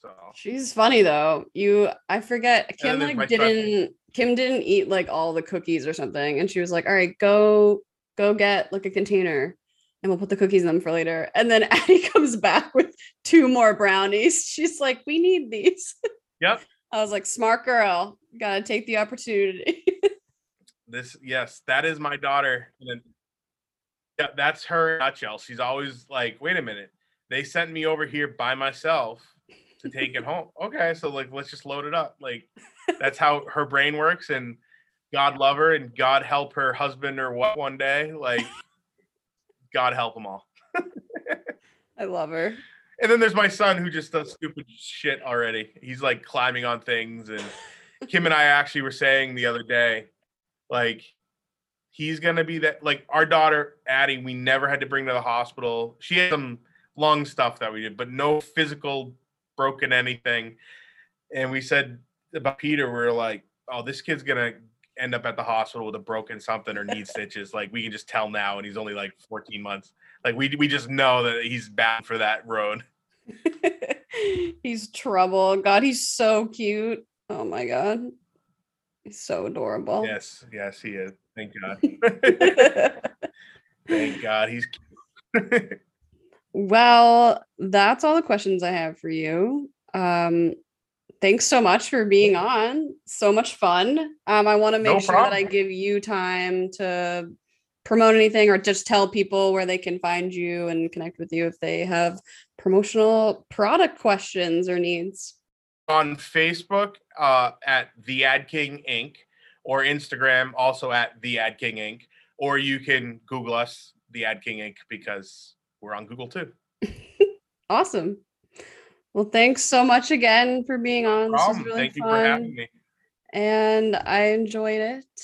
So She's funny though. You I forget Kim like didn't Kim didn't eat like all the cookies or something. And she was like, all right, go go get like a container and we'll put the cookies in them for later. And then Addie comes back with two more brownies. She's like, we need these. Yep. I was like, smart girl, gotta take the opportunity. this yes, that is my daughter. And yeah, that's her nutshell. She's always like, wait a minute, they sent me over here by myself to take it home. Okay, so like let's just load it up. Like that's how her brain works and God love her and God help her husband or what one day. Like God help them all. I love her. And then there's my son who just does stupid shit already. He's like climbing on things. And Kim and I actually were saying the other day, like, he's gonna be that like our daughter Addie, we never had to bring to the hospital. She had some lung stuff that we did, but no physical broken anything. And we said about Peter, we are like, oh, this kid's gonna end up at the hospital with a broken something or need stitches. Like we can just tell now, and he's only like 14 months. Like we we just know that he's bound for that road. he's trouble. God, he's so cute. Oh my god. He's so adorable. Yes, yes, he is. Thank God. Thank God he's cute. well, that's all the questions I have for you. Um thanks so much for being on. So much fun. Um I want to make No sure that. I give you time to promote anything or just tell people where they can find you and connect with you if they have promotional product questions or needs. on Facebook uh, at the Ad King Inc. or Instagram also at the Ad King Inc. Or you can Google us, the Ad King Inc. because we're on Google too. Awesome. Well, thanks so much again for being on. Problem. really Thank you for having me. and I enjoyed it.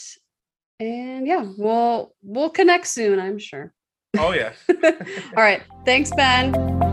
And yeah, we'll we'll connect soon, I'm sure. Oh yes. All right. Thanks, Ben.